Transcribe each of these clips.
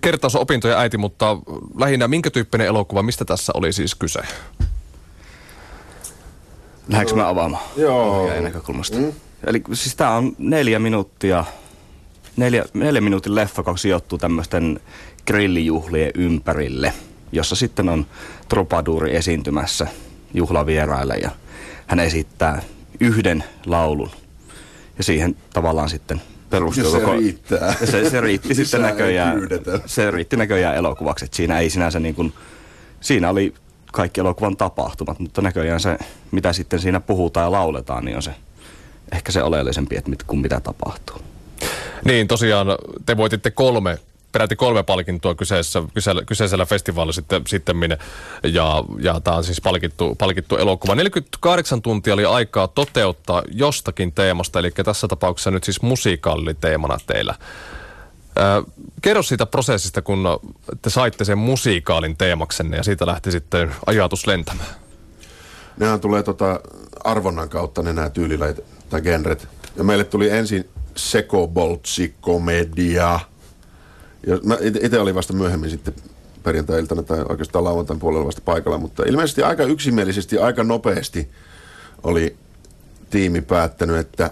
kertaus opintoja äiti, mutta lähinnä minkä tyyppinen elokuva, mistä tässä oli siis kyse? Lähdekö mä avaamaan? Joo. näkökulmasta. Mm. Eli siis tää on neljä minuuttia, neljä, neljä minuutin leffa, joka sijoittuu tämmöisten grillijuhlien ympärille, jossa sitten on trupaduuri esiintymässä juhlavieraille ja hän esittää yhden laulun. Ja siihen tavallaan sitten perustuu Ja se riittää. Ja se, se riitti sitten näköjään, se riitti näköjään elokuvaksi. Et siinä ei sinänsä niin kuin, siinä oli kaikki elokuvan tapahtumat, mutta näköjään se, mitä sitten siinä puhutaan ja lauletaan, niin on se ehkä se oleellisempi, että mit, kuin mitä tapahtuu. Niin, tosiaan te voititte kolme peräti kolme palkintoa kyseessä, kyseisellä, kyseisellä festivaalilla sitten, sitten ja, ja tämä on siis palkittu, palkittu elokuva. 48 tuntia oli aikaa toteuttaa jostakin teemasta, eli tässä tapauksessa nyt siis musiikaaliteemana teillä. Kerro siitä prosessista, kun te saitte sen musiikaalin teemaksenne ja siitä lähti sitten ajatus lentämään. Nehän tulee tota arvonnan kautta ne nämä tyylilajit tai genret. Ja meille tuli ensin sekoboltsi komedia. Ja mä itse olin vasta myöhemmin sitten perjantai-iltana tai oikeastaan lauantain puolella vasta paikalla, mutta ilmeisesti aika yksimielisesti, aika nopeasti oli tiimi päättänyt, että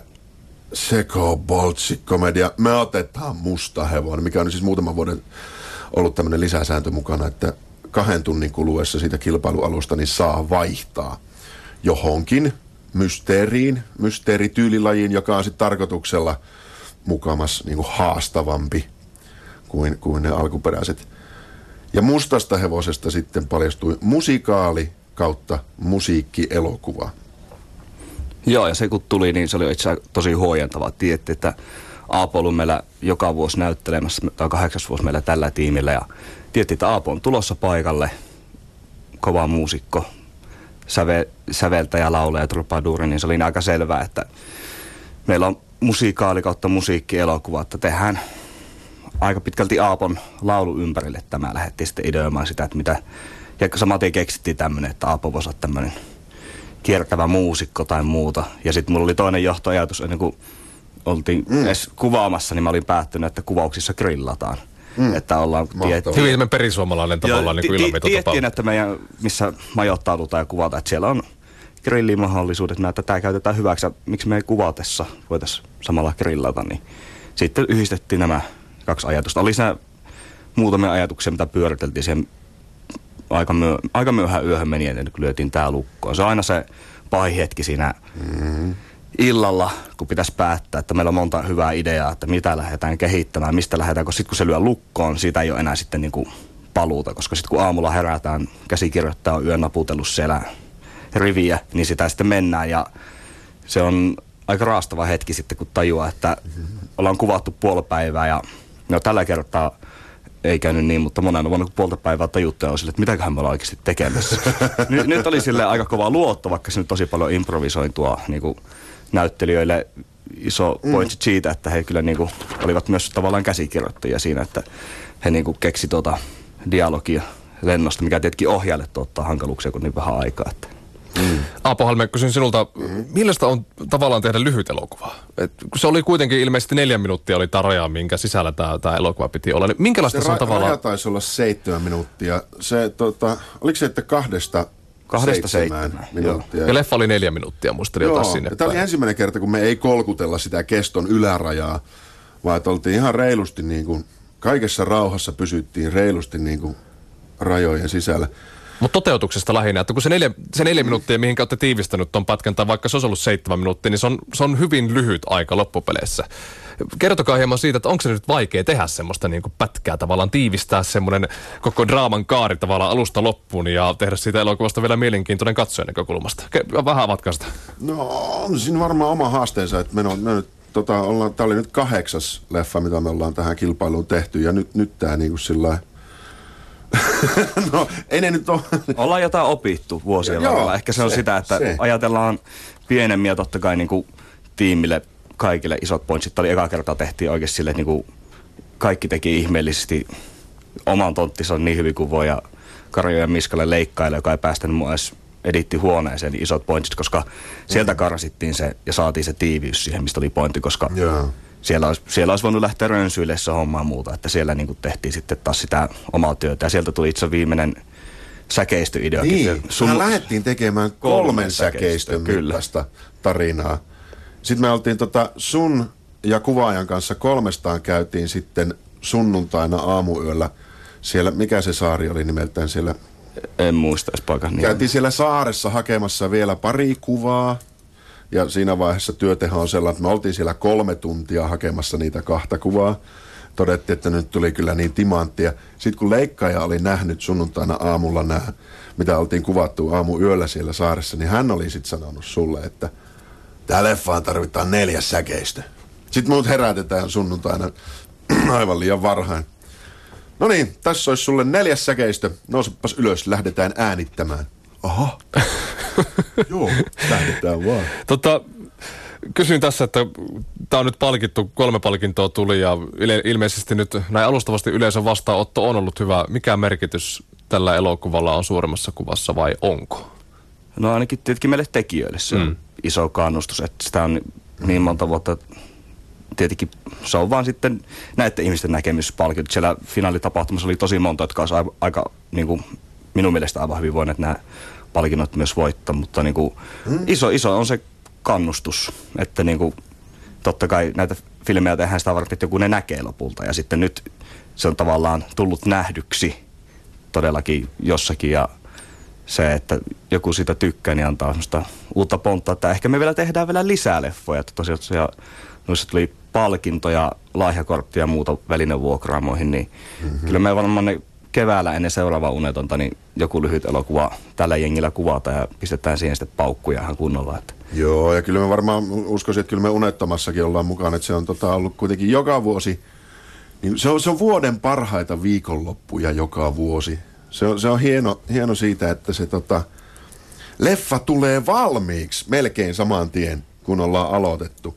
Seko Boltsi komedia, me otetaan musta hevonen, mikä on siis muutaman vuoden ollut tämmöinen lisäsääntö mukana, että kahden tunnin kuluessa siitä kilpailualusta niin saa vaihtaa johonkin mysteeriin, mysteerityylilajiin, joka on sitten tarkoituksella mukamas niin haastavampi kuin, kuin ne alkuperäiset. Ja mustasta hevosesta sitten paljastui musikaali kautta musiikkielokuva. Joo, ja se kun tuli, niin se oli itse asiassa tosi huojentavaa. Tiedätte, että Aapo on meillä joka vuosi näyttelemässä, on kahdeksas vuosi meillä tällä tiimillä, ja tiedätte, että Aapo on tulossa paikalle, kova muusikko, säve, säveltäjä, laulaja, trupaduuri, niin se oli aika selvää, että meillä on musiikaali kautta musiikkielokuva, että tehdään aika pitkälti Aapon laulu ympärille tämä lähdettiin sitten ideoimaan sitä, että mitä, ja samaten keksittiin tämmöinen, että Aapo voisi olla tämmöinen kiertävä muusikko tai muuta. Ja sitten mulla oli toinen johtoajatus ennen kuin oltiin mm. edes kuvaamassa, niin mä olin päättynyt, että kuvauksissa grillataan. Mm. Että ollaan Mahtavaa. Hyvin tämmöinen perisuomalainen tavallaan niin kuin. Tiedettiin, että meidän, missä majoittaudutaan ja kuvataan, että siellä on grillimahdollisuudet, että tätä käytetään hyväksi. Miksi me ei kuvatessa voitaisiin samalla grillata, niin sitten yhdistettiin nämä kaksi ajatusta. Oli siinä muutamia ajatuksia, mitä pyöriteltiin siihen aika, myö, aika myöhään yöhön meni, ennen kuin lyötiin tämä lukkoon. Se on aina se pahin hetki siinä mm-hmm. illalla, kun pitäisi päättää, että meillä on monta hyvää ideaa, että mitä lähdetään kehittämään, mistä lähdetään, koska sitten kun se lyö lukkoon, siitä ei ole enää sitten niin kuin paluuta, koska sitten kun aamulla herätään, käsikirjoittaja on yön naputellut siellä riviä, niin sitä sitten mennään ja se on aika raastava hetki sitten, kun tajuaa, että ollaan kuvattu puolipäivää ja no tällä kertaa ei käynyt niin, mutta monena vuonna kun puolta päivää tajuttuja on sille, että mitäköhän me ollaan oikeasti tekemässä. nyt, nyt oli sille aika kova luotto, vaikka se nyt tosi paljon improvisointua niin kuin näyttelijöille iso mm. pointsi siitä, että he kyllä niin kuin, olivat myös tavallaan käsikirjoittajia siinä, että he niin kuin, keksi tuota dialogia lennosta, mikä tietenkin ohjaajalle tuottaa hankaluuksia, kun niin vähän aikaa. Että. Aapo Halme, kysyn sinulta, mm-hmm. millaista on tavallaan tehdä lyhyt elokuva? Et, kun se oli kuitenkin ilmeisesti neljä minuuttia oli tarja, minkä sisällä tämä elokuva piti olla. Niin minkälaista se, se on ra- tavallaan? Raja taisi olla seitsemän minuuttia. Se, tota, oliko se, että kahdesta Kahdesta seitsemään minuuttia. Joo. Ja leffa oli neljä minuuttia, musta Joo. sinne Tämä oli ensimmäinen kerta, kun me ei kolkutella sitä keston ylärajaa, vaan että oltiin ihan reilusti niin kuin, kaikessa rauhassa pysyttiin reilusti niin kuin rajojen sisällä. Mutta toteutuksesta lähinnä, että kun se neljä, se neljä minuuttia, mihin olette tiivistänyt tuon pätkän, tai vaikka se olisi ollut seitsemän minuuttia, niin se on, se on hyvin lyhyt aika loppupeleissä. Kertokaa hieman siitä, että onko se nyt vaikea tehdä semmoista niin kuin pätkää, tavallaan tiivistää semmoinen koko draaman kaari tavallaan alusta loppuun ja tehdä siitä elokuvasta vielä mielenkiintoinen katsojan näkökulmasta. Vähän avatkaa sitä. No on siinä varmaan oma haasteensa, että me, on, me nyt, tota, ollaan, tämä oli nyt kahdeksas leffa, mitä me ollaan tähän kilpailuun tehty ja nyt, nyt tämä niin kuin sillä no, ei ne nyt ole. Ollaan jotain opittu vuosien varrella. Ehkä se on se, sitä, että se. ajatellaan pienemmiä totta kai niin kuin tiimille kaikille isot pointsit. oli eka kertaa tehtiin oikeasti sille, että niin kuin kaikki teki ihmeellisesti oman tonttinsa niin hyvin kuin voi ja Karjo ja Miskalle leikkaille, joka ei päästänyt mua edes editti huoneeseen isot pointsit, koska sieltä mm. karsittiin se ja saatiin se tiiviys siihen, mistä oli pointti, koska yeah. Siellä olisi, siellä olisi voinut lähteä rönsyillessä hommaan muuta, että siellä niin kuin tehtiin sitten taas sitä omaa työtä. Ja sieltä tuli itse viimeinen säkeistöideakin. Niin, Sun- lähdettiin tekemään Kolmen kolmen säkeistön, mittaista tarinaa. Sitten me oltiin tota sun ja kuvaajan kanssa kolmestaan käytiin sitten sunnuntaina aamuyöllä siellä, mikä se saari oli nimeltään siellä En muista edes paikan nimeä. Käytiin siellä saaressa hakemassa vielä pari kuvaa. Ja siinä vaiheessa työteho on sellainen, että me oltiin siellä kolme tuntia hakemassa niitä kahta kuvaa. Todettiin, että nyt tuli kyllä niin timanttia. Sitten kun leikkaaja oli nähnyt sunnuntaina aamulla nämä, mitä oltiin kuvattu aamu yöllä siellä saaressa, niin hän oli sitten sanonut sulle, että tää leffaan tarvitaan neljäs säkeistö. Sitten muut herätetään sunnuntaina aivan liian varhain. No niin, tässä olisi sulle neljäs säkeistö. Nousepas ylös, lähdetään äänittämään. Aha. Joo, lähdetään vaan. Tota, kysyin tässä, että tämä on nyt palkittu, kolme palkintoa tuli ja ilmeisesti nyt näin alustavasti yleisön vastaanotto on ollut hyvä. Mikä merkitys tällä elokuvalla on suuremmassa kuvassa vai onko? No ainakin tietenkin meille tekijöille se on Mm. iso kannustus, että sitä on niin monta vuotta tietenkin se on vaan sitten näiden ihmisten näkemyspalkinto. Siellä finaalitapahtumassa oli tosi monta, jotka olisi aika, aika niin kuin, minun mielestä aivan hyvin voineet nämä palkinnot myös voittaa, mutta niin kuin, iso, iso on se kannustus, että niin kuin, totta kai näitä filmejä tehdään sitä varten, että joku ne näkee lopulta ja sitten nyt se on tavallaan tullut nähdyksi todellakin jossakin ja se, että joku siitä tykkää, niin antaa semmoista uutta pontta, että ehkä me vielä tehdään vielä lisää leffoja. Että tosiaan tosiaan noissa tuli palkintoja, lahjakorttia ja muuta välinevuokraamoihin, niin mm-hmm. kyllä me varmaan ne keväällä ennen seuraavaa unetonta, niin joku lyhyt elokuva tällä jengillä kuvata ja pistetään siihen sitten paukkuja ihan kunnolla. Että. Joo, ja kyllä me varmaan uskoisin, että kyllä me unettomassakin ollaan mukana, että se on tota, ollut kuitenkin joka vuosi. Niin se, on, se on vuoden parhaita viikonloppuja joka vuosi. Se on, se on hieno, hieno siitä, että se tota, leffa tulee valmiiksi melkein saman tien, kun ollaan aloitettu.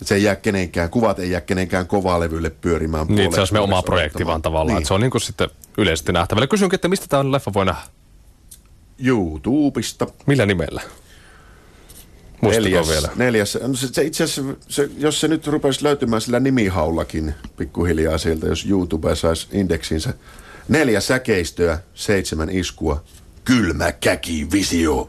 Et se ei jää kenenkään, kuvat ei jää kenenkään kovalevylle pyörimään. Niin, se olisi me oma projekti vaan tavallaan. Niin. Että se on niin kuin sitten yleisesti nähtävällä. Kysynkin, että mistä tämä leffa voi nähdä? YouTubesta. Millä nimellä? Muistatko Neljäs, vielä? neljäs. No se, se itse asiassa, se, jos se nyt rupeisi löytymään sillä nimihaullakin pikkuhiljaa sieltä, jos YouTube saisi indeksinsä. Neljä säkeistöä, seitsemän iskua. Kylmä käki visio.